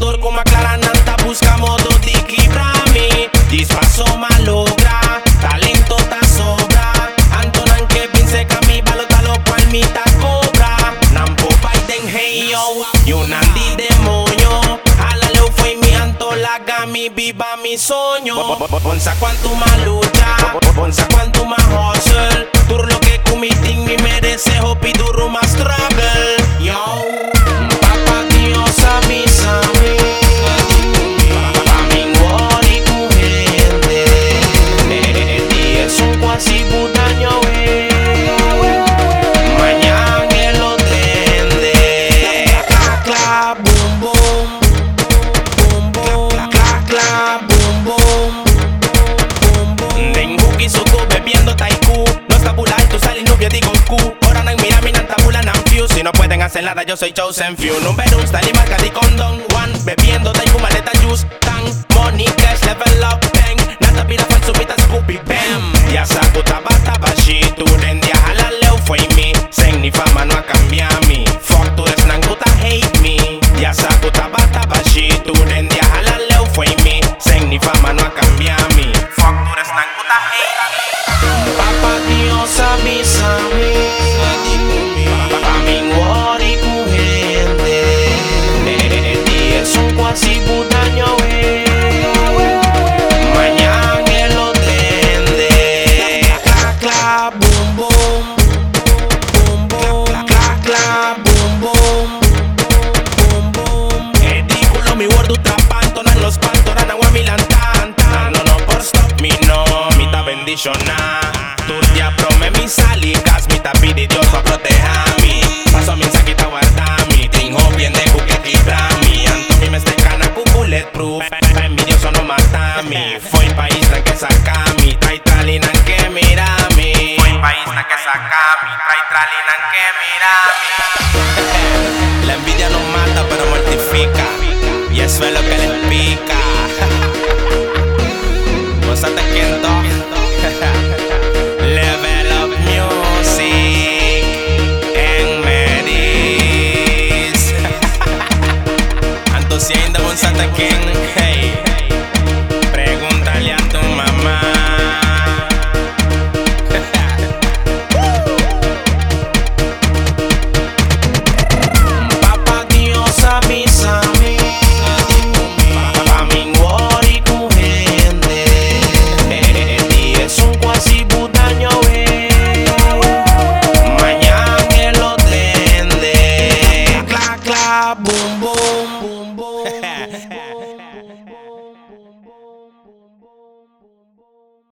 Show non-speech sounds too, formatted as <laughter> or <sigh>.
Anto dorko maklara nan ta buscamos do tiki brami Dispaso malogra Talento ta sobra. Anto nan que pinse kami balota lo cual mi ta cobra. Nan po paiten hey yo Yo nan di demonio. Alale fue mi anto mi viva mi sueño Ponsa cuanto más Si no pueden hacer nada yo soy chosen few. Numero un style y marca di condom One bebiendo taiku maleta juice Mi ta bendiciona Turdia prome mi salikas Mi ta pidi Dios pa proteja mi Paso mi sakita guarda mi Tingo bien de buque mi Anto mi me cana ku bulletproof. Envidioso no mata mi Foi país na que saca mi Trai trali nan que mira mi Foi país na que saca mi Trai trali nan que mira mi La envidia no mata pero mortifica. Y eso es lo que les pica Pregúntale a tu mamá, <laughs> papá Dios, a mi Sammy, papá, mi cuerpo, y cujente, y es un guasi putaño, eh. mañana que lo tende, clac, clac, boom, boom, boom.